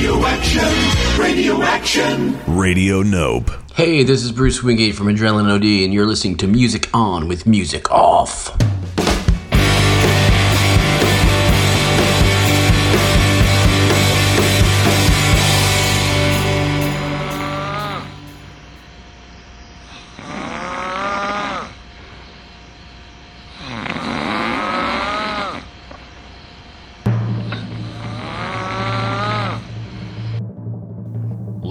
Radio action, radio action. Radio Nope. Hey, this is Bruce Wingate from Adrenalin OD, and you're listening to Music On with Music Off.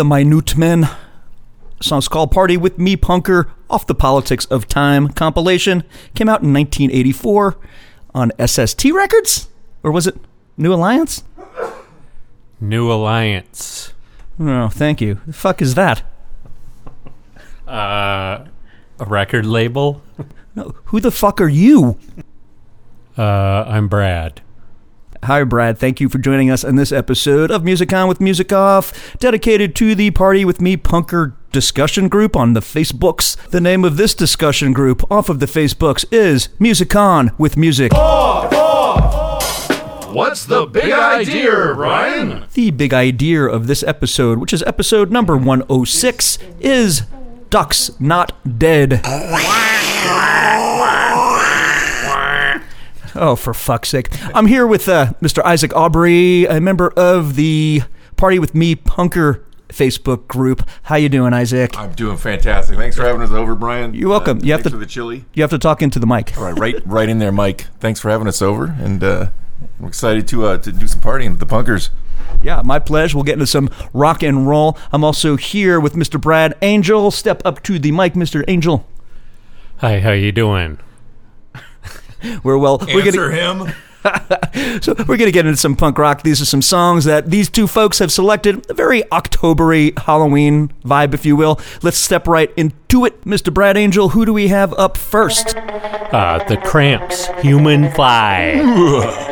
The Minutemen. Song's called Party with Me Punker off the Politics of Time compilation. Came out in 1984 on SST Records? Or was it New Alliance? New Alliance. Oh, thank you. The fuck is that? Uh, a record label. No, who the fuck are you? Uh, I'm Brad. Hi, Brad. Thank you for joining us on this episode of Music On with Music Off, dedicated to the Party with Me Punker discussion group on the Facebooks. The name of this discussion group off of the Facebooks is Music On with Music. What's the big idea, Ryan? The big idea of this episode, which is episode number 106, is Ducks Not Dead. Oh, for fuck's sake. I'm here with uh, Mr. Isaac Aubrey, a member of the Party with Me Punker Facebook group. How you doing, Isaac? I'm doing fantastic. Thanks for having us over, Brian. You're welcome. Uh, You have to- for the chili. You have to talk into the mic. All right, right, right in there, Mike. Thanks for having us over, and uh, I'm excited to uh, to do some partying with the punkers. Yeah, my pleasure. We'll get into some rock and roll. I'm also here with Mr. Brad Angel. Step up to the mic, Mr. Angel. Hi, how you doing? We're well. We're gonna, him. So we're going to get into some punk rock. These are some songs that these two folks have selected. A very Octobery Halloween vibe, if you will. Let's step right into it. Mr. Brad Angel, who do we have up first? Uh, the Cramps, Human Fly.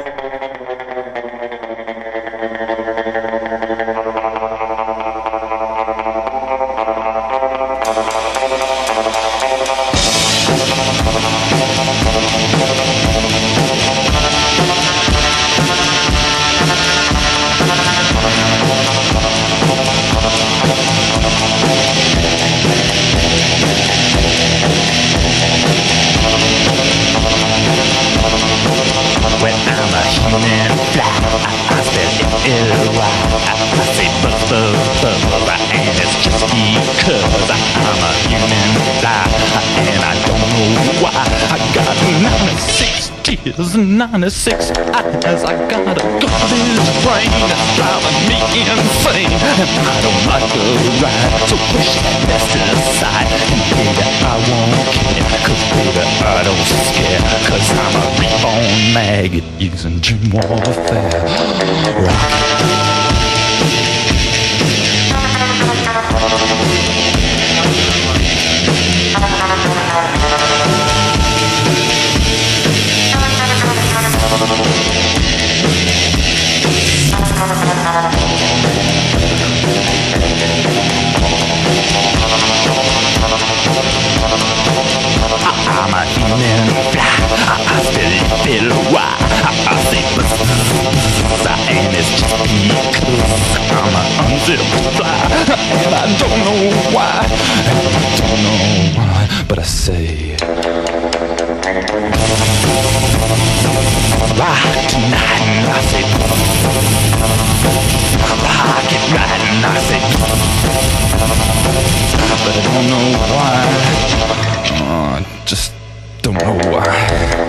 spell L-Y. I, I say buzz, buzz, buzz, and it's just because I'm a human fly, and I don't know why. I got 96 tears, 96 eyes. I got a garbage brain that's driving me insane, and I don't like the ride. So push that mess aside, and baby, I won't care, cause baby, I don't scare, cause I'm a reborn maggot using gym warfare. Rock. running I still feel why I say I ain't it's just because I'm an unzipped fly And I don't know why And I don't know why But I say Rock tonight and I say Rock it right and I say But I don't know why. Uh, just don't know why.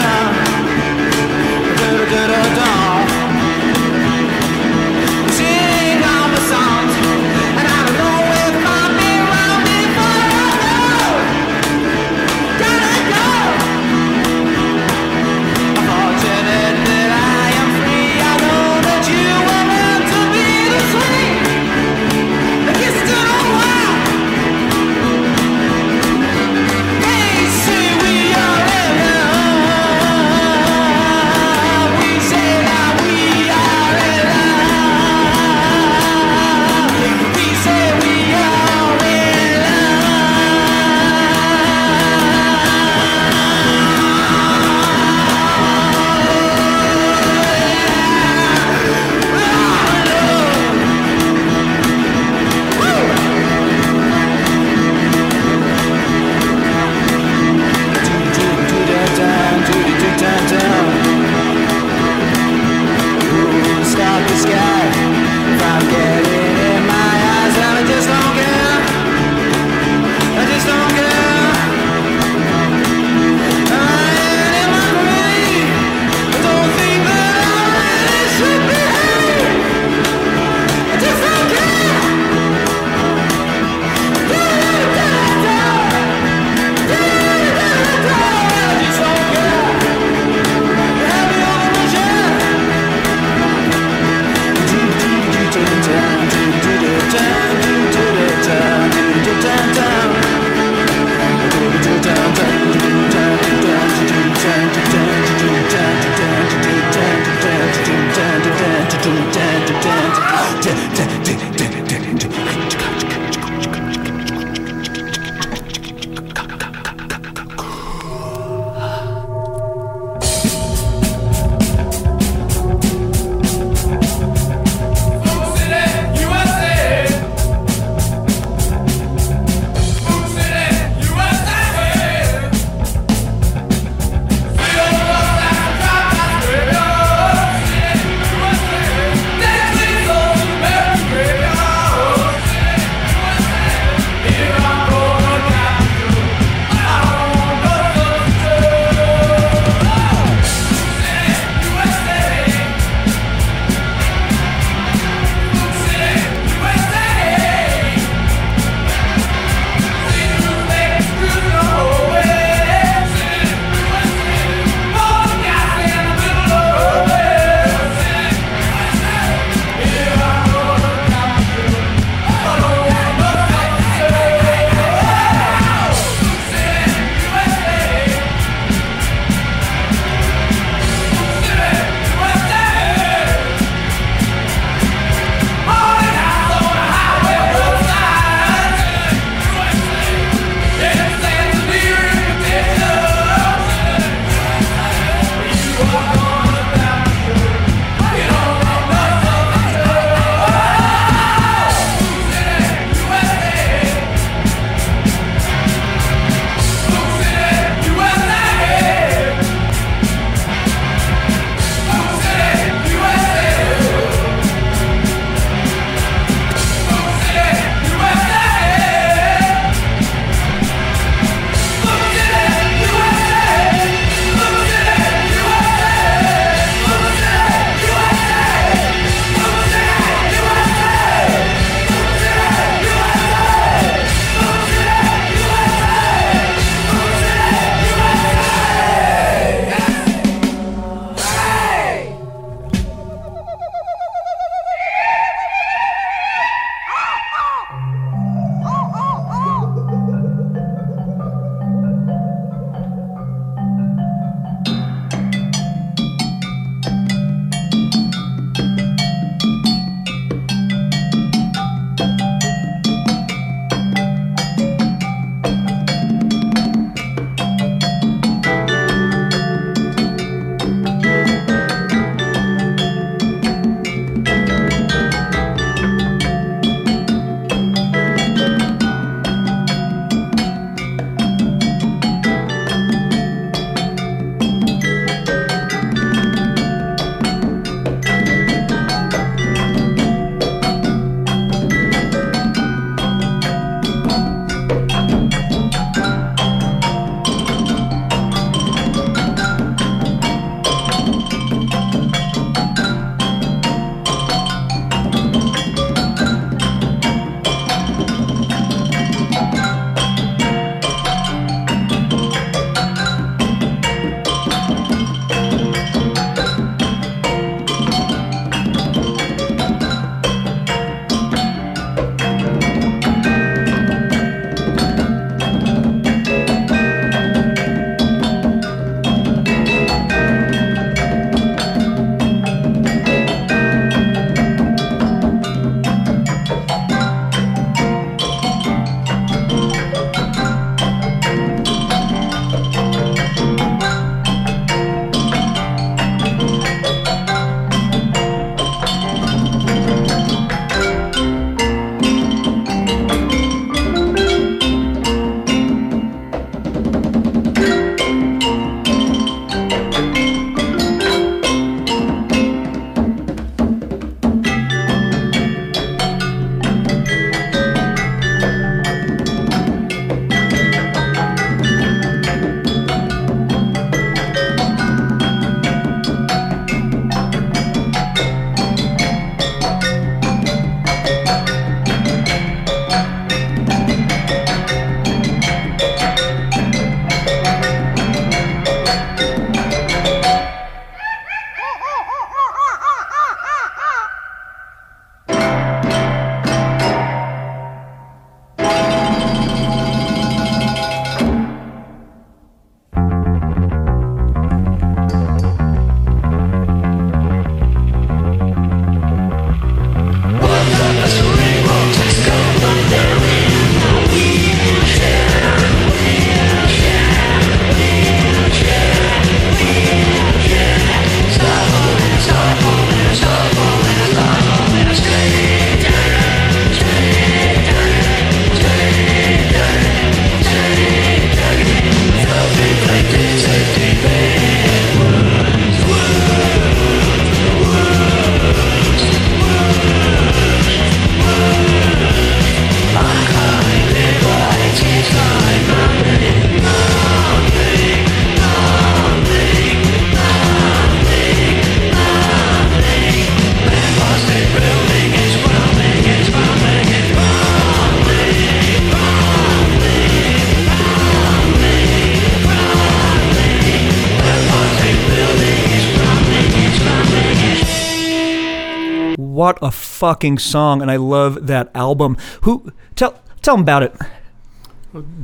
fucking song, and I love that album. Who tell tell them about it?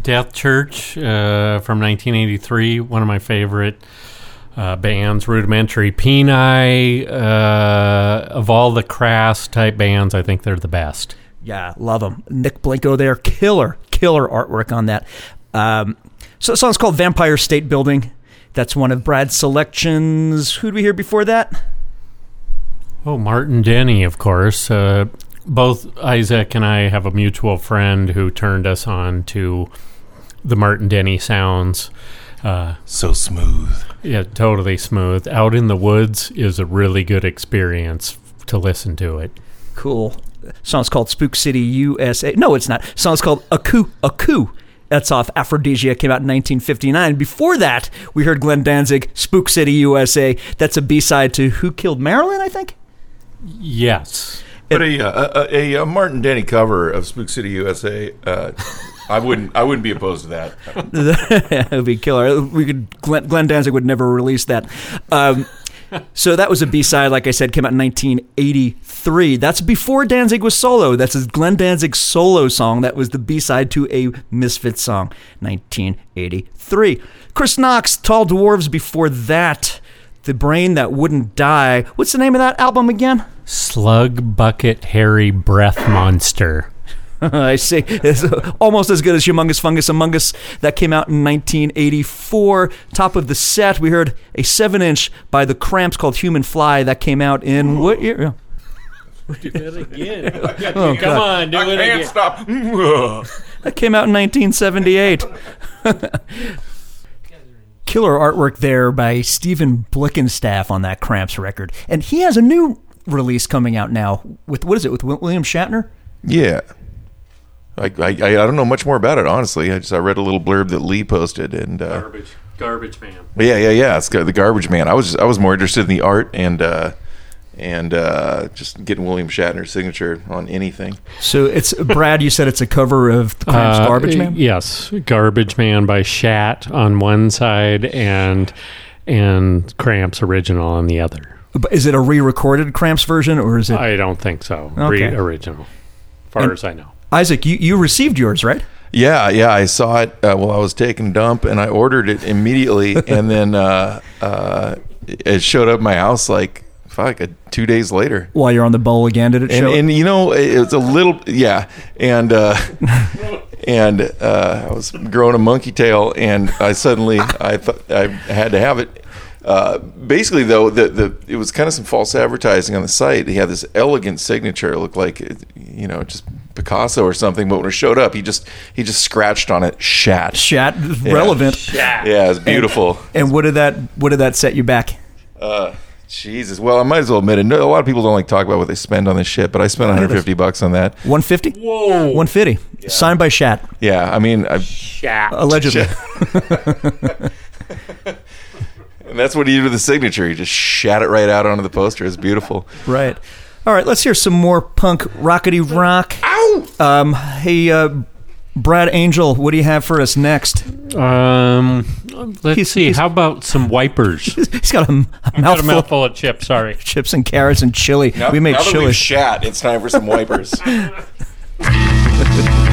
Death Church uh, from 1983, one of my favorite uh, bands. Rudimentary Peni, uh, of all the crass type bands, I think they're the best. Yeah, love them. Nick Blinko there, killer, killer artwork on that. Um, so the song's called Vampire State Building. That's one of Brad's selections. Who'd we hear before that? Oh, Martin Denny, of course. Uh, both Isaac and I have a mutual friend who turned us on to the Martin Denny sounds. Uh, so smooth. Yeah, totally smooth. Out in the Woods is a really good experience to listen to it. Cool. Song's called Spook City USA. No, it's not. Song's called Aku Aku. That's off Afro-desia, came out in 1959. Before that, we heard Glenn Danzig, Spook City USA. That's a B side to Who Killed Marilyn, I think? Yes. But a, uh, a, a, a Martin Denny cover of Spook City USA, uh, I wouldn't I wouldn't be opposed to that. that would be killer. We could Glenn, Glenn Danzig would never release that. Um, so that was a B side, like I said, came out in 1983. That's before Danzig was solo. That's his Glenn Danzig solo song. That was the B side to a Misfit song, 1983. Chris Knox, Tall Dwarfs. Before that, The Brain That Wouldn't Die. What's the name of that album again? Slug Bucket Hairy Breath Monster. I see. It's uh, almost as good as Humongous Fungus Among Us. That came out in 1984. Top of the set, we heard a 7 inch by the Cramps called Human Fly. That came out in what year? Do that again. Oh, Come God. on, do it again. stop. That came out in 1978. Killer artwork there by Stephen Blickenstaff on that Cramps record. And he has a new release coming out now with, what is it, with William Shatner? Yeah. I, I, I don't know much more about it, honestly. I just I read a little blurb that Lee posted, and uh, Garbage. Garbage man. yeah, yeah, yeah. It's the Garbage Man. I was I was more interested in the art and uh, and uh, just getting William Shatner's signature on anything. So it's, Brad, you said it's a cover of the Cramps Uh, Garbage Man? Yes, Garbage Man by Shat on one side and and Cramps original on the other. But Is it a re-recorded Cramps version, or is it I don't think so. Okay. Re- original, far And- as I know. Isaac? You you received yours, right? Yeah, yeah. I saw it uh, while I was taking dump, and I ordered it immediately, and then uh, uh, it showed up at my house like fuck, uh, two days later. While you're on the bowl again, did it and, show? and you know it's a little yeah and uh and uh i was growing a monkey tail and i suddenly i thought i had to have it uh basically though the the it was kind of some false advertising on the site he had this elegant signature it looked like you know just picasso or something but when it showed up he just he just scratched on it shat Shat Yeah. relevant. yeah it's beautiful And what did that what did that set you back? uh Jesus. Well, I might as well admit it. No, a lot of people don't like talk about what they spend on this shit, but I spent 150 bucks on that. 150? Whoa. 150. Signed by Shat. Yeah, I mean, I, Shat. Allegedly. and that's what he did with the signature. He just shat it right out onto the poster. It's beautiful. Right. All right, let's hear some more punk rockety rock. Ow! Um, hey, uh, Brad Angel, what do you have for us next? Um, let's He's- see. he's- How about some wipers? He's got a, m- a I've got a mouthful, mouthful of chips. Sorry. chips and carrots and chili. Now, we made now that chili. we've shat, it's time for some wipers.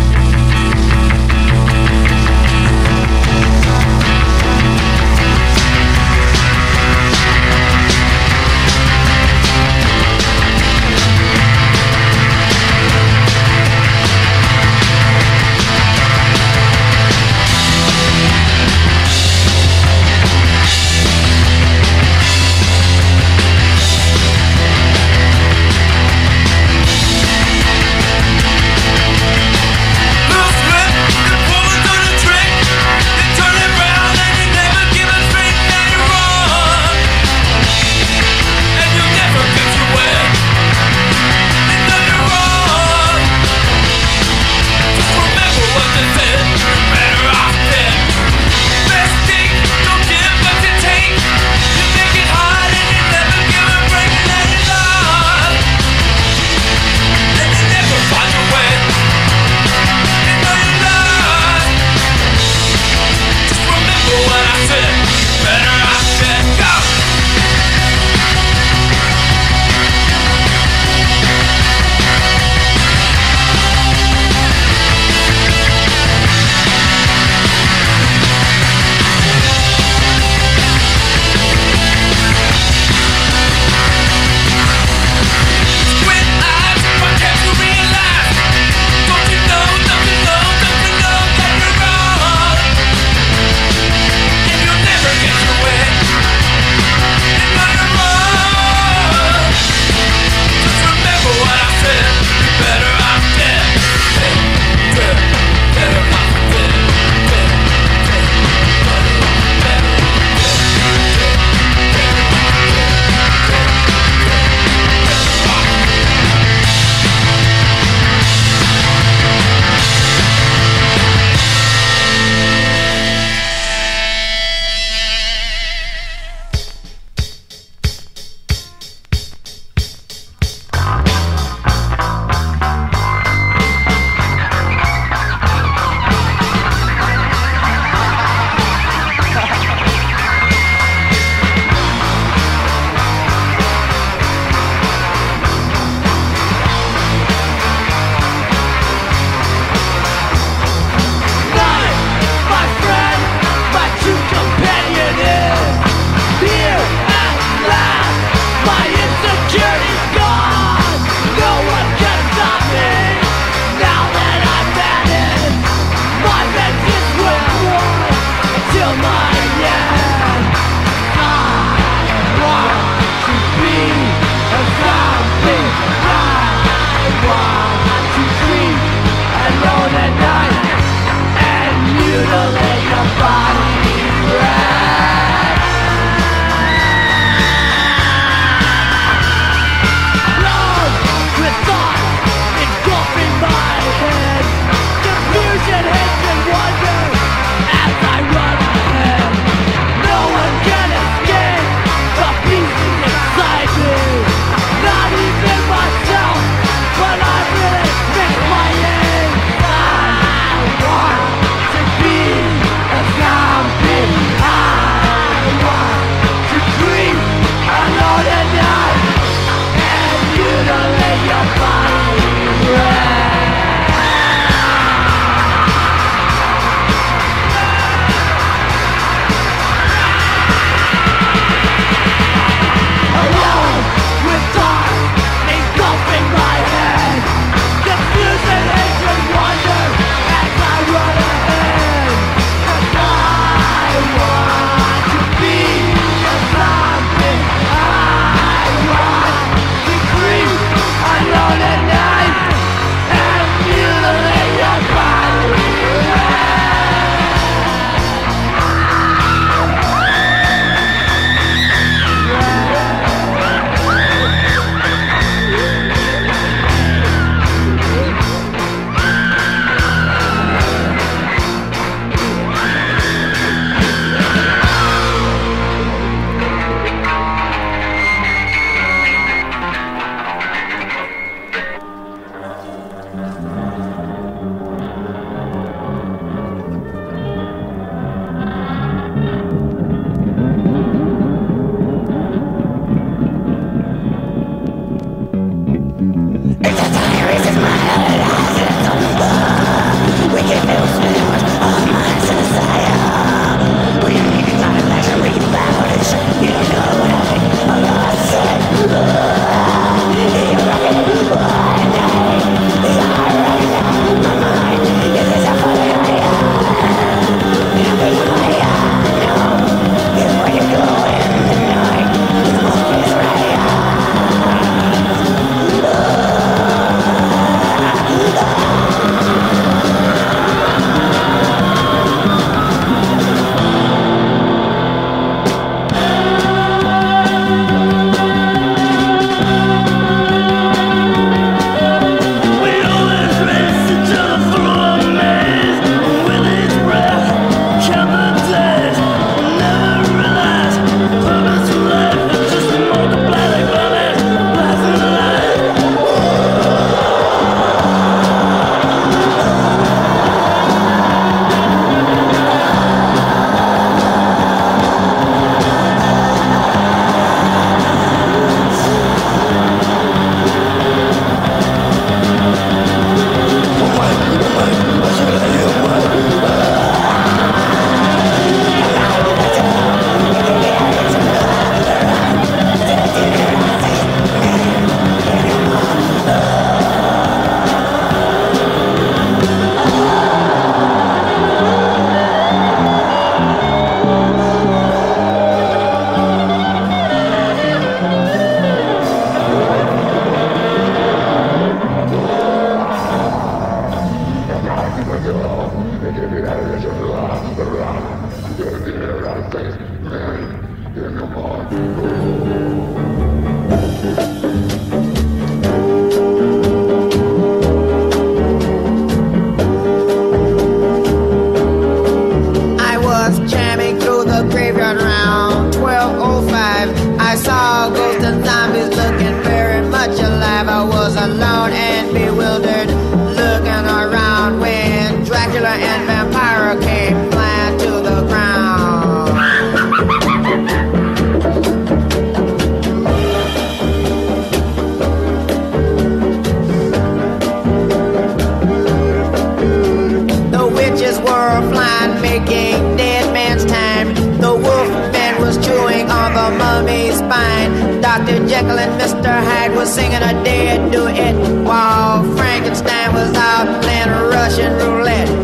flying, making dead man's time. The wolf man was chewing on the mummy's spine. Dr. Jekyll and Mr. Hyde was singing a dead duet while Frankenstein was out playing Russian roulette.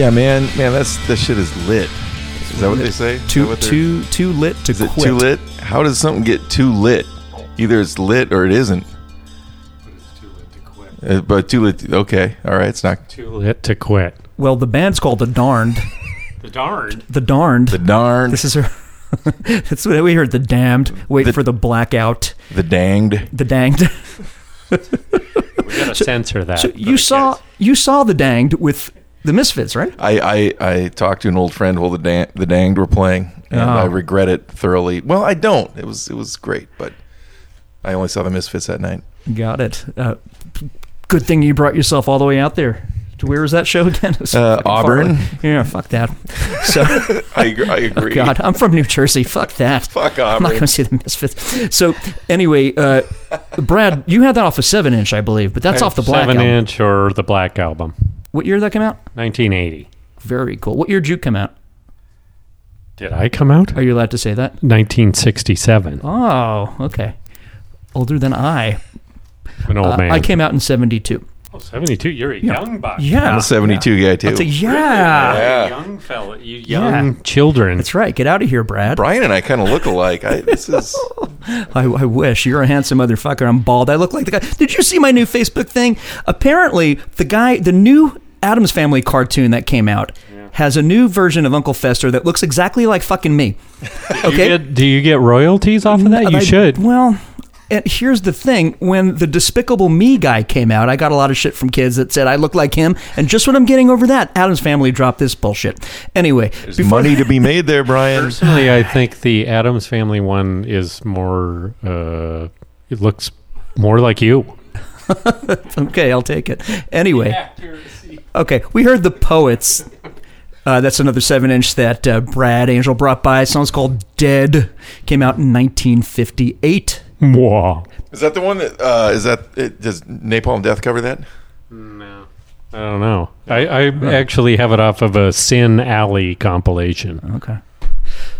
Yeah, man, man, that's that shit is lit. Is that what they say? Is Too what they're- too too lit to Is it quit. too lit? How does something get too lit? Either it's lit or it isn't. But it's too lit to Uh, but too lit. Okay, all right. It's not Too lit to quit. Well, the band's called the Darned. The darned. The Darned. the darn, This is her. That's what we heard. The damned. Wait The- for the blackout. the danged. The danged. We gotta censor that. So for you the saw kids. you saw the danged with the Misfits, right? I, I I talked to an old friend while the dan- the danged were playing, and Oh. I regret it thoroughly. Well, I don't. It was it was great, but I only saw the Misfits that night. Got it. Uh, good thing you brought yourself all the way out there. To where was that show again? It was Uh, Auburn. away. Yeah, fuck that. So, I agree. I agree. God, I'm from New Jersey. Fuck that. Fuck I'm not going to see the Misfits. So, anyway, uh, Brad, you had that off a seven inch, I believe, but that's off the Black seven album. inch or the Black album, What year did that come out? 1980. Very cool. What year did you come out? Did I come out? Are you allowed to say that? 1967. Oh, okay. Older than I. An old Uh, man. I came out in 72. Oh, 72. You're a young buck. Yeah. I'm a 72 guy too. That's a, yeah. Yeah. Young fella. You Yeah. young children. That's right. Get out of here, Brad. Brian and I kind of look alike. I, this is I, I wish. You're a handsome motherfucker. I'm bald. I look like the guy. Did you see my new Facebook thing? Apparently, the guy, the new Addams Family cartoon that came out has a new version of Uncle Fester that looks exactly like fucking me. Do you Okay. get, do you get royalties off of that? You I- should. Well, and here's the thing: when the Despicable Me guy came out, I got a lot of shit from kids that said I look like him, and just when I'm getting over that, Addams Family dropped this bullshit. Anyway, there's money to be made there, Brian. Personally, I think the Addams Family one is more. Uh, it looks more like you. okay, I'll take it. Anyway, okay, we heard the poets. Uh, that's another seven inch that uh, Brad Angel brought by. Song's called "Dead." Came out in 1958. Wow. Is that the one that uh, is that? It, does Napalm Death cover that? No. I don't know. I, I actually have it off of a Sin Alley compilation. Okay.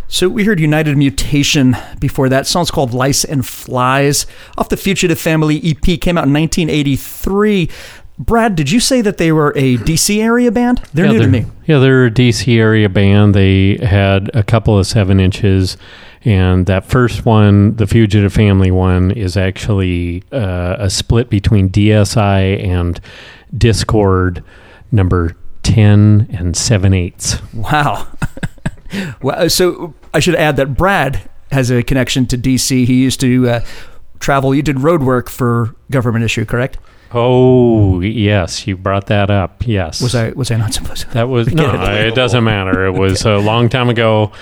So we heard United Mutation before that. Song's called Lice and Flies off the Fugitive Family EP. Came out in 1983. Brad, did you say that they were a DC area band? They're yeah, new to me. Yeah, they're a DC area band. They had a couple of seven inches, and that first one, the Fugitive Family one, is actually uh, a split between DSI and Dischord number 10 and 7 eighths. Wow. well, so I should add that Brad has a connection to DC. He used to uh, travel. You did road work for government issue, correct? Oh, yes, you brought that up. Yes. Was I was I not supposed to? That was no. it. It doesn't matter. It was a long time ago.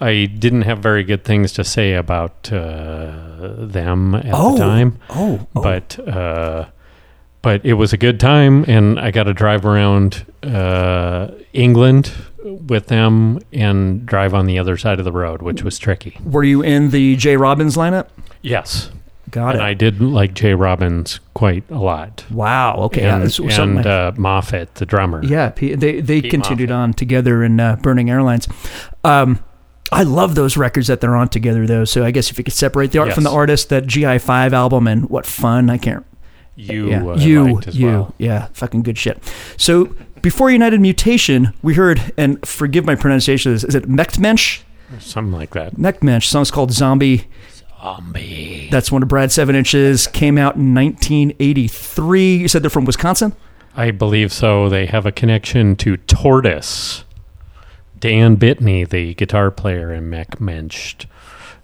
I didn't have very good things to say about uh, them at Oh. the time. Oh, oh. but uh, but it was a good time, and I got to drive around uh, England with them and drive on the other side of the road, which was tricky. Were you in the J. Robbins lineup? Yes, Got and it. I did like J. Robbins quite a lot. wow. Okay. and was and uh, Moffett, the drummer. Yeah, P- they they continued Moffett. on together in uh, Burning Airlines. Um, I love those records that they're on together, though. So I guess if you could separate the art from the artist, that GI5 album and what fun! I can't. You, yeah, uh, you, as you, well. yeah, fucking good shit. So Before United Mutation, we heard, and forgive my pronunciation, is, is it Mecht Mensch? Something like that. Mecht Mensch. Song's called Zombie. Zombie. That's one of Brad's seven inches. Came out in 1983. You said they're from Wisconsin? I believe so. They have a connection to Tortoise. Dan Bitney, the guitar player in Mecht Mensch,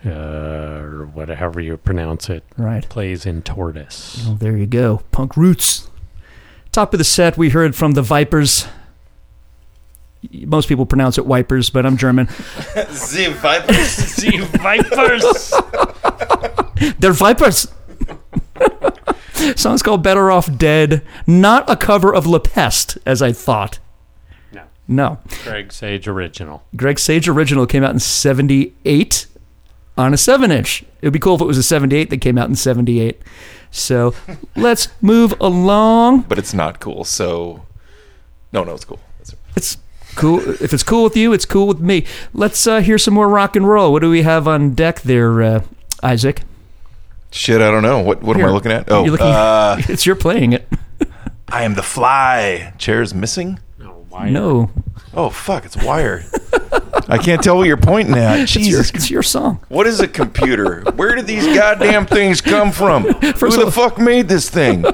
uh, or whatever you pronounce it, Right. plays in Tortoise. Oh, there you go. Punk roots. Top of the set, we heard from the Vipers. Most people pronounce it Wipers, but I'm German. Z Vipers. The Vipers! They're Vipers. Song's called Better Off Dead. Not a cover of La Peste, as I thought. No. No. Greg Sage original. Greg Sage original came out in 78 on a 7 inch. It would be cool if it was a 78 that came out in 78. So let's move along. but it's not cool. So, no, no, it's cool. It's- It's cool. If it's cool with you, it's cool with me. Let's uh, hear some more rock and roll. What do we have on deck there, uh, Isaac? Shit, I don't know. What what am I looking at? Oh, You're looking- uh, it's you're playing it. I am the fly. Chairs Missing. No, Oh fuck, it's wire. I can't tell what you're pointing at. it's your, Jesus, it's your song. what is a computer? Where did these goddamn things come from? First Who the all- fuck made this thing?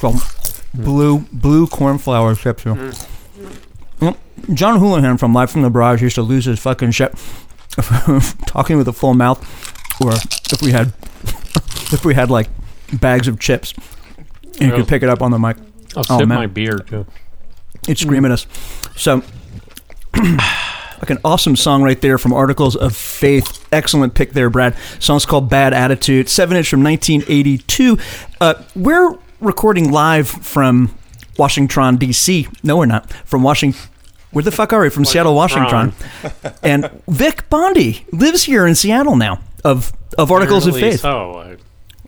Some blue blue cornflower chips here. John Houlihan from Life from the Barrage used to lose his fucking shit talking with a full mouth, or if we had if we had like bags of chips, and you could pick it up on the mic. I'll Oh, sip man. my beer too. It's screaming us. So, like an awesome song right there from Articles of Faith. Excellent pick there, Brad. Song's called Bad Attitude. Seven inch from 1982. Uh, we're recording live from Washington, D.C. No, we're not. From Washington. Where the fuck are we? From Seattle, Washington. and Vic Bondi lives here in Seattle now. Of of Articles of Faith. So, I,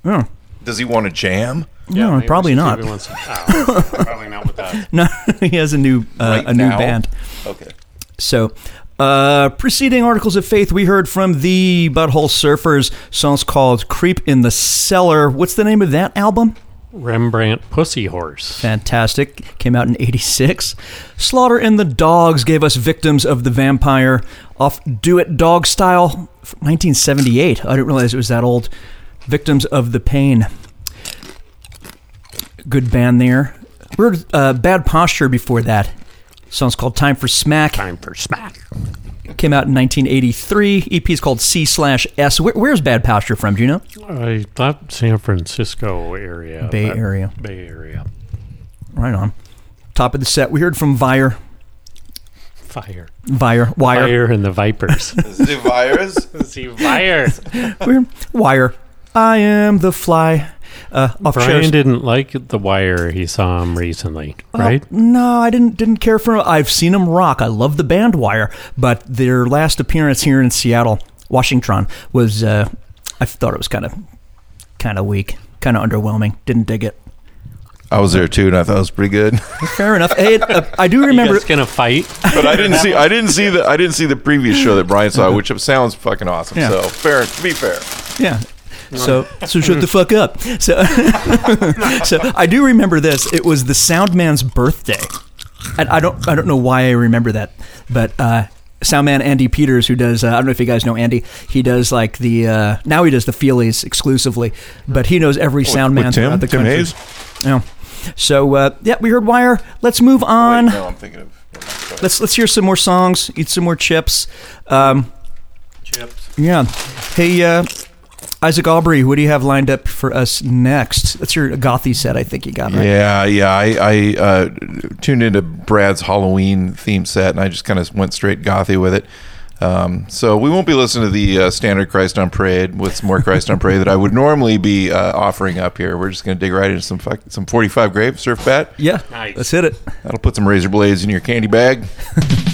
Oh. Does he want to jam? No, maybe probably not. give oh, probably not with that. No, he has a new uh, Right a new now? band. Okay. So, uh, preceding articles of faith, we heard from the Butthole Surfers. Song's called "Creep in the Cellar." What's the name of that album? Rembrandt Pussy Horse. Fantastic. Came out in '86. Slaughter and the Dogs gave us "Victims of the Vampire" off "Do It Dog Style" 1978. I didn't realize it was that old. "Victims of the Pain." Good band there. We heard uh, "Bad Posture" before that. Song's called "Time for Smack." Time for smack. Came out in 1983. EP is called C slash S. Where, where's Bad Posture from? Do you know? I thought San Francisco area. Bay but- Area. Bay Area. Right on. Top of the set. We heard from Vire. Fire. Vire. Wire. Fire and the Vipers. The virus? See, fire. We're, wire. I am the fly. Uh, off Brian Cher's- didn't like The Wire. He saw him recently, Oh, right? no, I didn't didn't care for. him. I've seen them rock. I love the band Wire, but their last appearance here in Seattle, Washington, was. Uh, I thought it was kind of kind of weak, kind of underwhelming. Didn't dig it. I was there too, and I thought it was pretty good. Fair enough. Hey, uh, I do remember. guys gonna fight? But I didn't see I didn't see the I didn't see the previous show that Brian saw, which sounds fucking awesome. Yeah. So fair to be fair. Yeah. So so shut the fuck up. So so I do remember this. It was the sound man's birthday. And I don't I don't know why I remember that, but uh Soundman Andy Peters, who does, uh, I don't know if you guys know Andy. He does like the uh, now he does the Feelies exclusively, but he knows every sound man with Tim? throughout the Tim country. Hayes? Yeah. So uh, yeah, we heard Wire. Let's move on. Wait, no, I'm thinking of Let's let's hear some more songs. Eat some more chips. Um, Chips. yeah. Hey, uh, Isaac Aubrey, what do you have lined up for us next? That's your gothy set, I think you got right. Yeah, yeah. I, I uh, tuned into Brad's Halloween theme set, and I just kind of went straight gothy with it. Um, so we won't be listening to the uh, standard Christ on Parade with some more Christ on Parade that I would normally be uh, offering up here. We're just going to dig right into some fuck, some 45 grave surf bat. Yeah, Nice. let's hit it. That'll put some razor blades in your candy bag.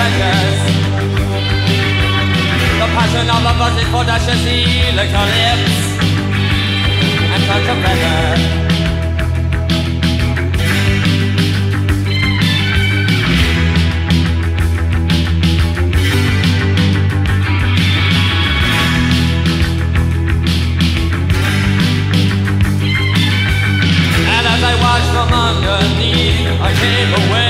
fingers. The passion of a buzzing for dashes licked her lips and turned to feather. And as I watched from underneath, I came away.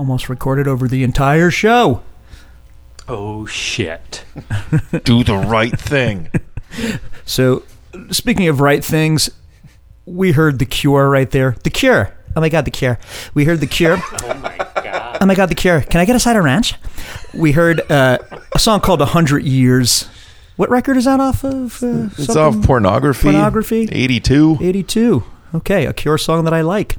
Almost recorded over the entire show. Oh shit! Do the right thing. So, speaking of right things, we heard The Cure right there. The Cure. Oh my God, The Cure. We heard The Cure. oh my God. Oh my God, The Cure. Can I get a side of ranch? We heard uh, a song called A Hundred Years. What record is that off of? Uh, It's something? off pornography. Pornography. 82. 82. Okay, a Cure song that I like.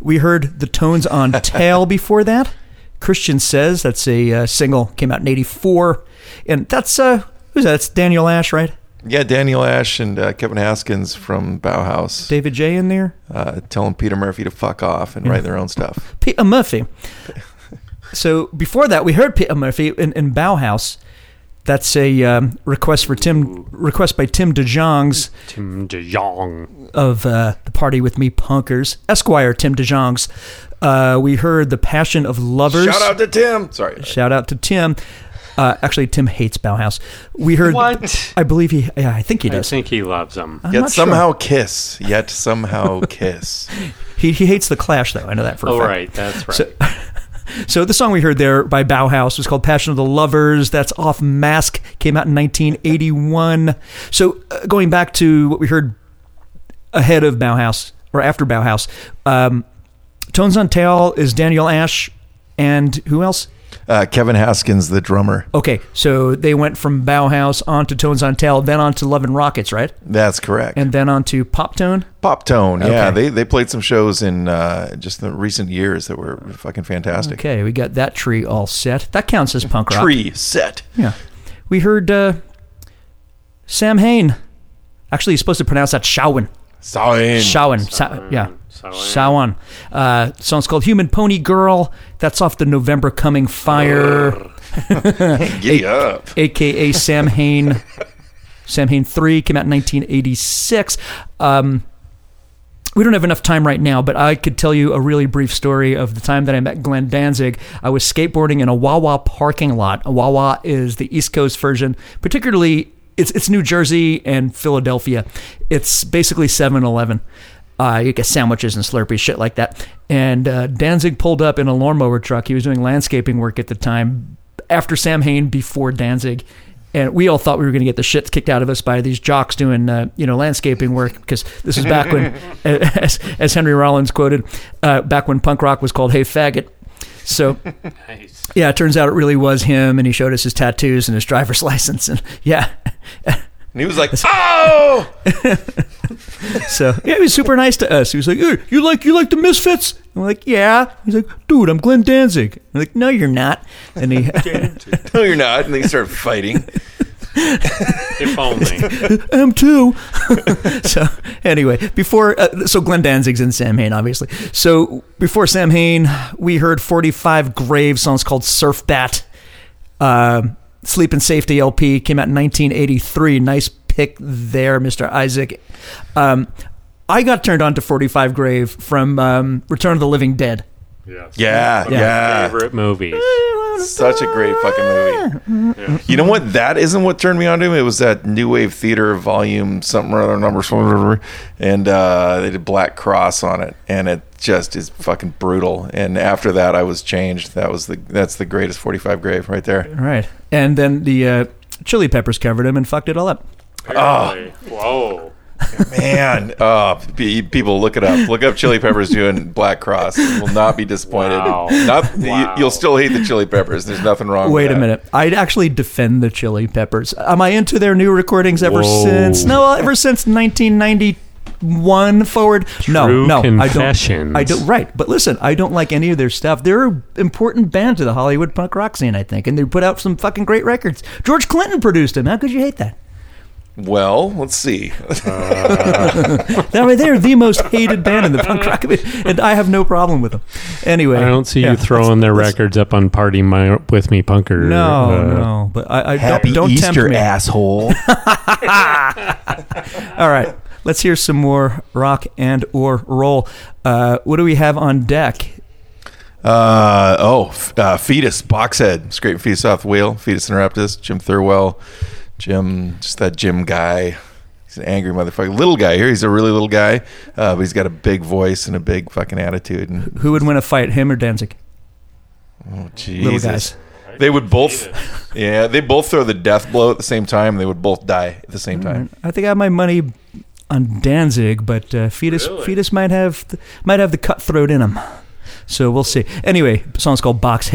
We heard the tones on Tail before that. Christian Says, that's a uh, single, came out in 84. And that's, uh, who's that? That's Daniel Ash, right? Yeah, Daniel Ash and uh, Kevin Haskins from Bauhaus. David J in there? Uh, telling Peter Murphy to fuck off and write their own stuff. Peter Murphy. so before that, we heard Peter Murphy in, in Bauhaus. That's a um, request for Tim, request by Tim DeJongs Tim DeJong. of uh, the Party with Me Punkers, Esquire Tim DeJongs. Uh, we heard The Passion of Lovers. Shout out to Tim. Sorry. Shout out to Tim. Uh, actually, Tim hates Bauhaus. We heard. What? I believe he. Yeah, I think he does. I think he loves them. I'm Yet not sure. somehow kiss. Yet somehow kiss. He he hates the Clash though. I know that for a Oh fact. right, that's right. So, so the song we heard there by Bauhaus was called "Passion of the Lovers." That's off Mask. Came out in 1981. So uh, going back to what we heard ahead of Bauhaus or after Bauhaus, um, Tones on Tail is Daniel Ash and who else? Uh, Kevin Haskins, the drummer. Okay, so they went from Bauhaus on to Tones on Tail, then on to Love and Rockets, right? That's correct. And then on to Poptone. Pop Tone. Yeah, they, they played some shows in uh, just the recent years that were fucking fantastic. Okay, we got that tree all set. That counts as punk rock. Tree set. Yeah. We heard uh, Sam Hain. Actually, he's supposed to pronounce that Shawan. Samhain. Shawan. Sa- yeah. Shawan. Uh, song's called Human Pony Girl. That's off the November Coming Fire. Giddy up. AKA Sam Hain. Sam Hain 3 came out in 1986. Um, we don't have enough time right now, but I could tell you a really brief story of the time that I met Glenn Danzig. I was skateboarding in a Wawa parking lot. A Wawa is the East Coast version, particularly it's it's New Jersey and Philadelphia. It's basically 7-Eleven. Uh, you get sandwiches and Slurpees, shit like that. And uh, Danzig pulled up in a lawnmower truck. He was doing landscaping work at the time. After Sam Hain, before Danzig, and we all thought we were going to get the shit kicked out of us by these jocks doing uh, you know landscaping work because this is back when as, as henry rollins quoted uh, back when punk rock was called hey faggot so Nice. yeah it turns out it really was him and he showed us his tattoos and his driver's license and yeah And he was like, oh! so yeah he was super nice to us he was like hey, you like you like the misfits and we're like yeah he's like dude i'm glenn danzig i'm like no you're not and he no, you're not. And they start fighting. If only. am too. so anyway, before uh, so Glenn Danzig's in Sam Hain, obviously. So before Sam Hain, we heard 45 Grave songs called Surf Bat. Uh, Sleep in Safety LP came out in 1983. Nice pick there, Mr. Isaac. Um, I got turned on to 45 Grave from um, Return of the Living Dead. Yes. Yeah, One of my yeah. Favorite movies. Such a great fucking movie. You know what? That isn't what turned me on to him. It was that New Wave Theater volume something or other number, and uh, they did Black Cross on it, and it just is fucking brutal. And after that, I was changed. That was the that's the greatest forty five grave right there. Right. And then the uh, Chili Peppers covered him and fucked it all up. Really? Whoa. Man, oh, pe- people look it up. Look up Chili Peppers doing Black Cross. You will not be disappointed. Wow. Not Wow. you, will still hate the Chili Peppers. There's nothing wrong. Wait with a minute. I'd actually defend the Chili Peppers. Am I into their new recordings ever Whoa. since? No, ever since 1991 forward. no, True no, I confessions. don't. I don't. Right, but listen, I don't like any of their stuff. They're an important band to the Hollywood punk rock scene, I think, and they put out some fucking great records. George Clinton produced them. How could you hate that? Well, let's see. That right there, the most hated band in the punk rock, and I have no problem with them. Anyway, I don't see yeah, you throwing their let's- records up on Party My, With Me Punker. No, uh, no, but I, I Happy don't, don't tempt Easter, me. asshole. All right, let's hear some more rock and or roll. Uh, what do we have on deck? Uh, oh, f- uh, Foetus, Boxhead, Scrape Foetus off the wheel, Foetus Interruptus, Jim Thirlwell, Jim, just that Jim guy. He's an angry motherfucker. Little guy here. He's a really little guy, uh, but he's got a big voice and a big fucking attitude. And Who would win a fight, him or Danzig? oh, Jesus. guys. They would both, yeah, they both throw the death blow at the same time. They would both die at the same time. I think I have my money on Danzig, but uh, Foetus Foetus might have th- might have the cutthroat in him. So we'll see. Anyway, the song's called Box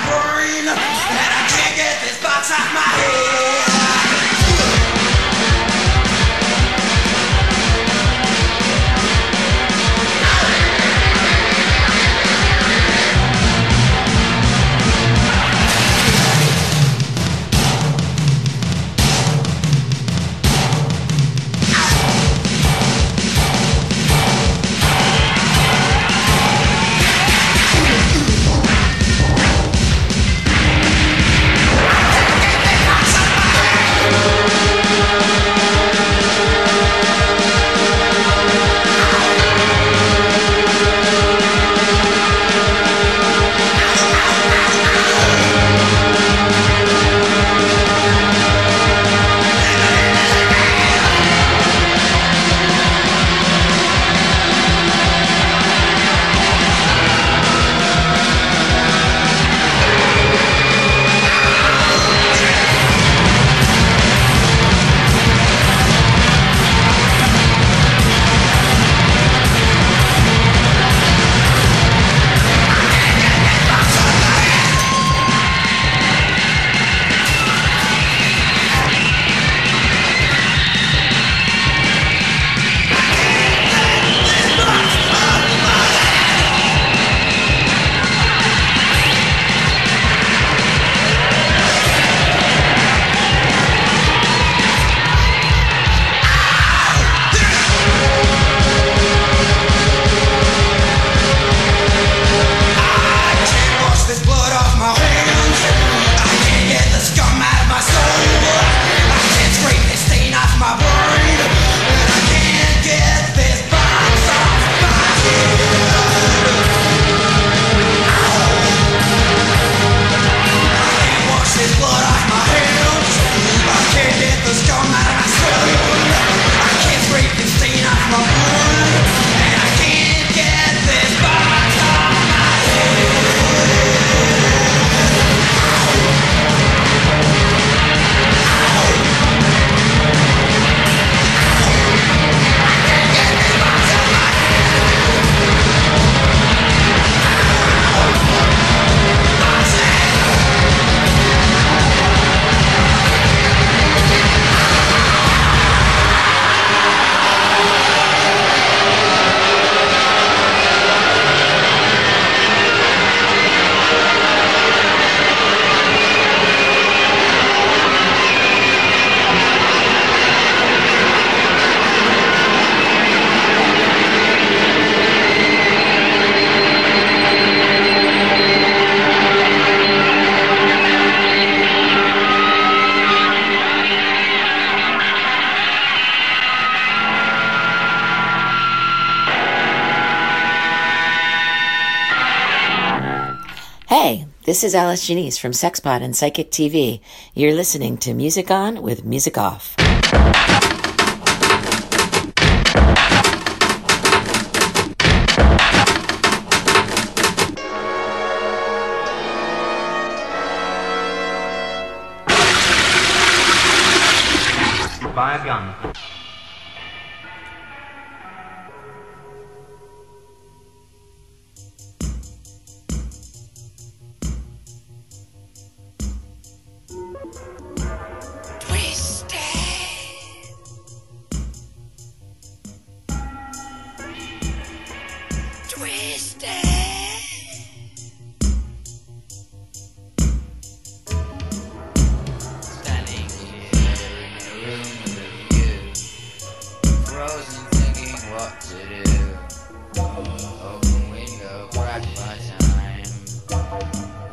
stain off this is Alice Janice from Sexpot and Psychic TV. You're listening to Music On with Music Off. frozen thinking what to do. Open window, crack by time.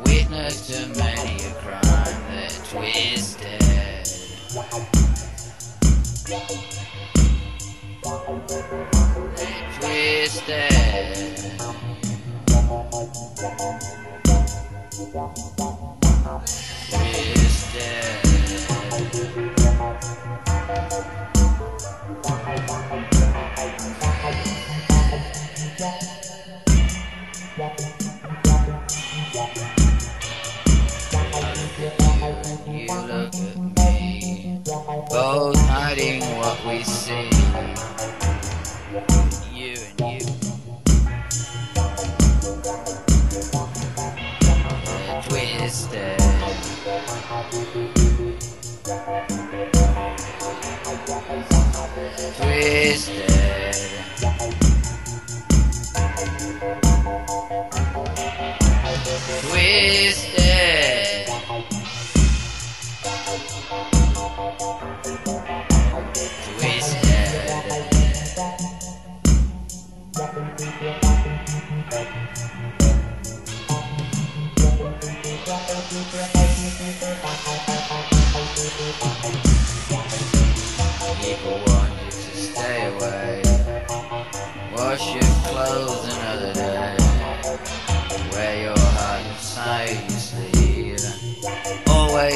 Witness to many a crime that twisted. Twisted. Twisted. You look at me, both hiding what we see. Business.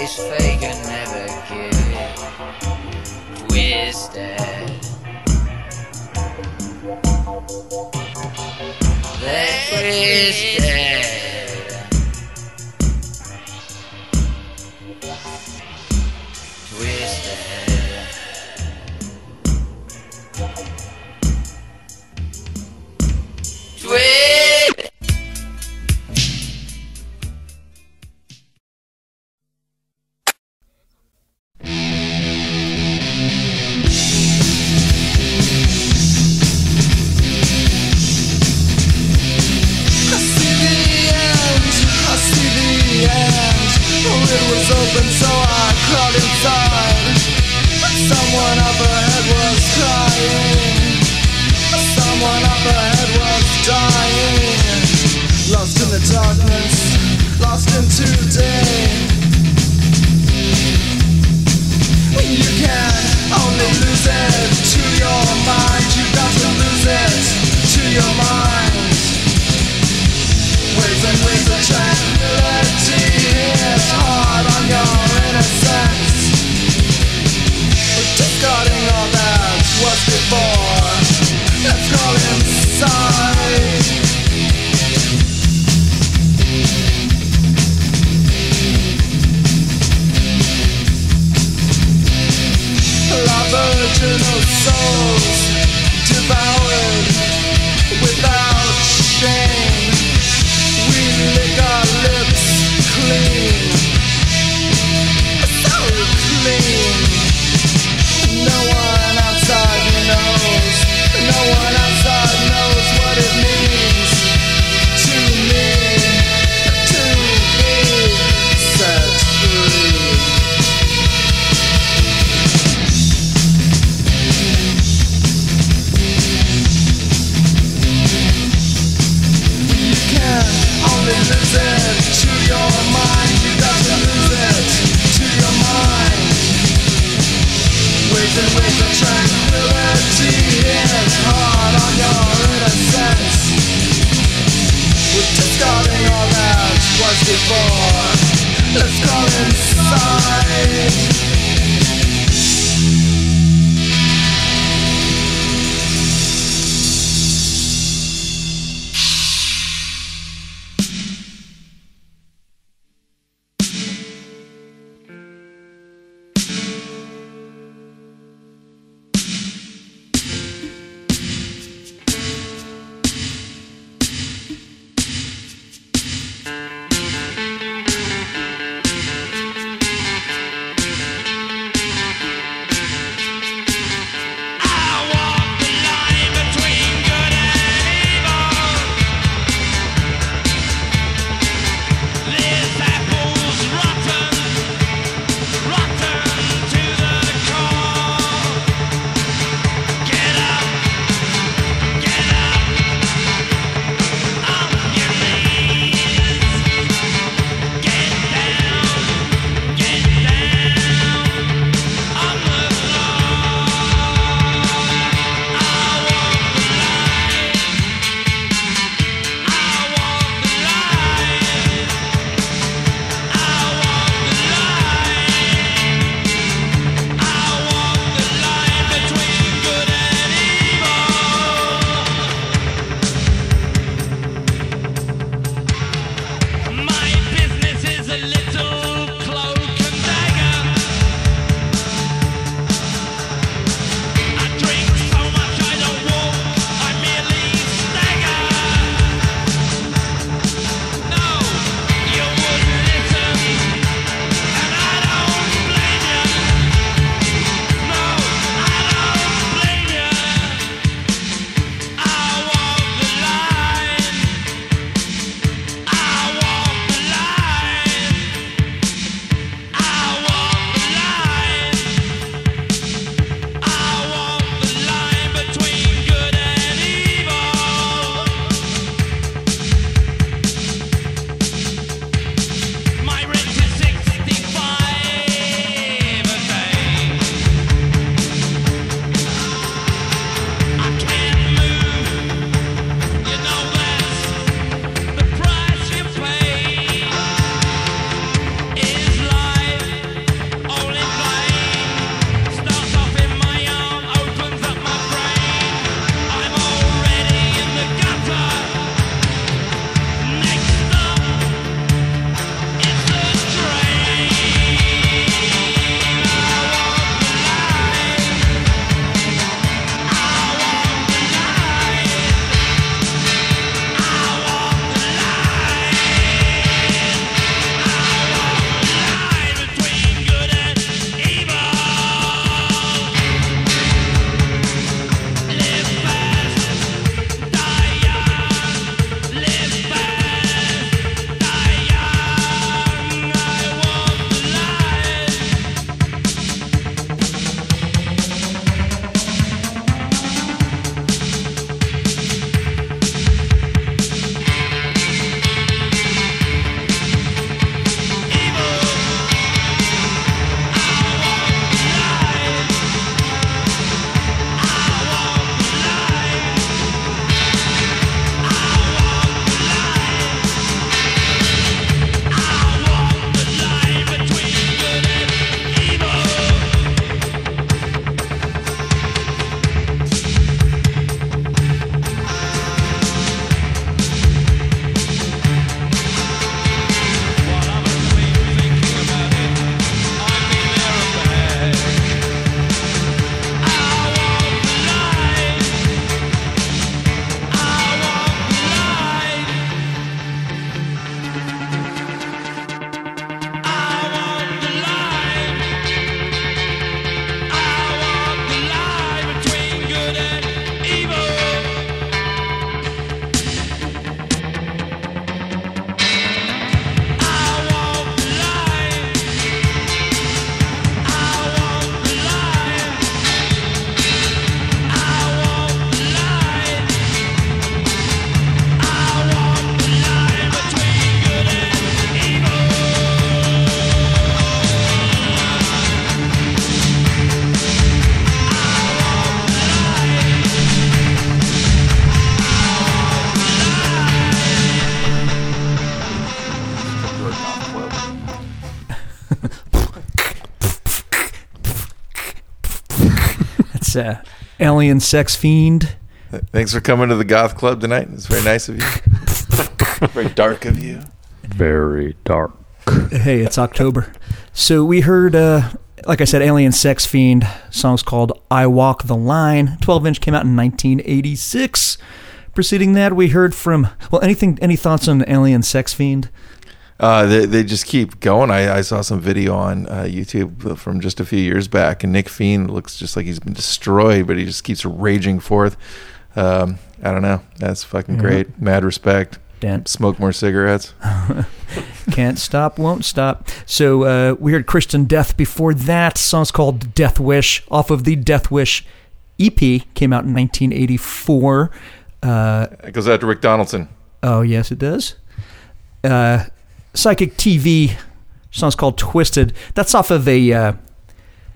face fake and never give. Twisted They're twisted That's uh, Alien Sex Fiend. Thanks for coming to the goth club tonight. It's very nice of you. very dark of you. Very dark. Hey, it's October. So we heard, uh, like I said, Alien Sex Fiend. Song's called I Walk the Line. 12 inch came out in 1986. Preceding that, we heard from, well, anything, any thoughts on Alien Sex Fiend? Uh, they, they just keep going. I, I saw some video on uh, YouTube from just a few years back, and Nick Fiend looks just like he's been destroyed, but he just keeps raging forth. Um, I don't know. That's fucking great. Mad respect. Dan. Smoke more cigarettes. Can't stop, won't stop. So uh, we heard Christian Death before that. Song's called Death Wish off of the Death Wish EP. Came out in 1984. Uh, It goes out to Rick Donaldson. oh, yes, it does. Uh, Psychic TV. Song's called Twisted. That's off of a. Uh,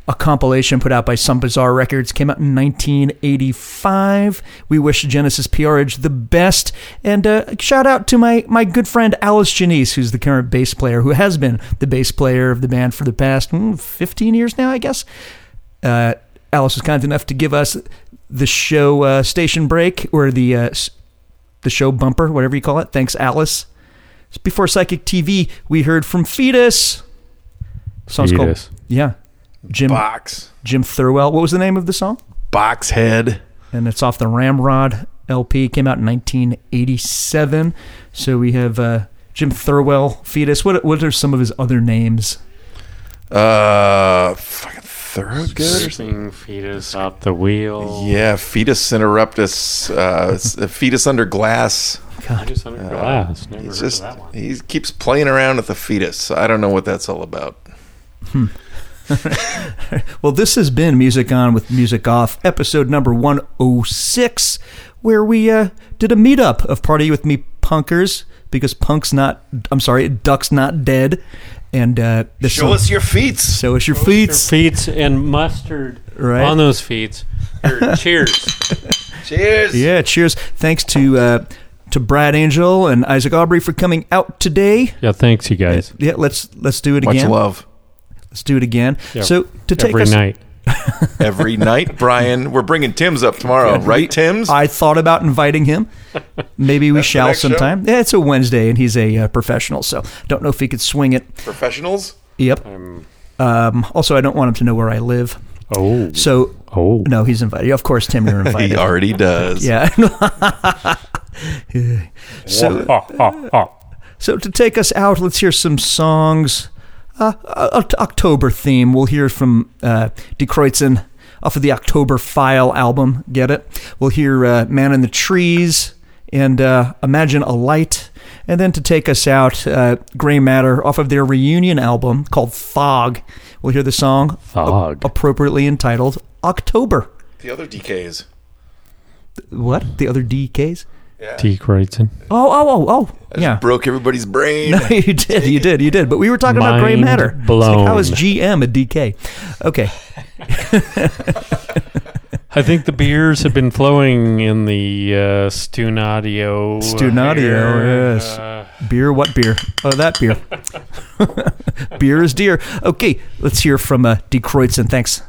a compilation put out by Some Bizarre Records came out in 1985. We wish Genesis P-Orridge the best, and uh, shout out to my my good friend Alice Genese, who's the current bass player, who has been the bass player of the band for the past mm, 15 years now, I guess. Uh, Alice was kind enough to give us the show uh, station break or the uh, the show bumper, whatever you call it. Thanks, Alice. Before Psychic TV, we heard from Foetus. Song's Foetus. called yeah, Jim Box. Jim Thirlwell. What was the name of the song? Boxhead. And it's off the Ramrod LP. Came out in 1987. So we have uh, Jim Thirlwell, Foetus. What what are some of his other names? Uh, fucking Thorogood or something? Sing foetus out the wheel. Yeah, foetus interruptus, uh, foetus under glass. Foetus under glass. Never He's heard of just that one. he keeps playing around with the fetus. I don't know what that's all about. Well, this has been Music On with Music Off, episode number 106, where we uh, did a meetup of Party With Me Punkers because Punk's not, I'm sorry, Duck's not dead. And uh, this Show us your feet. Show us your Your feet. feet and mustard Right. on those feet. Cheers. Cheers. Yeah, cheers. Thanks to uh, to Brad Angel and Isaac Aubrey for coming out today. Yeah, thanks, you guys. Yeah, let's let's do it Much again. Much love. Let's do it again. Yeah, so to take every us night. Every night, Brian. We're bringing Tim's up tomorrow, right, Tim's? I thought about inviting him. Maybe we shall next show? sometime. Yeah, it's a Wednesday, and he's a uh, professional, so don't know if he could swing it. Professionals? Yep. Um, also, I don't want him to know where I live. Oh. So, oh, no, he's invited. Of course, Tim, you're invited. He already does. Yeah. so, so to take us out, let's hear some songs. Uh, uh, October theme. We'll hear from uh, Die Kreuzen off of the October File album. Get it? We'll hear uh, Man in the Trees and uh, Imagine a Light. And then to take us out, uh, Grey Matter off of their reunion album called Thog. We'll hear the song Thog. appropriately entitled October. The other DKs. What? The other DKs? T. Kreuzen. Oh, oh, oh, oh. I Yeah. just broke everybody's brain. No, you did, you did, you did. But we were talking about gray Mind matter. It's blown. like, how is GM a DK? Okay. I think the beers have been flowing in the uh, Stunadio. Stunadio, yes. Uh, Beer, what beer? Oh, that beer. beer is dear. Okay, let's hear from uh, Die Kreuzen. Thanks.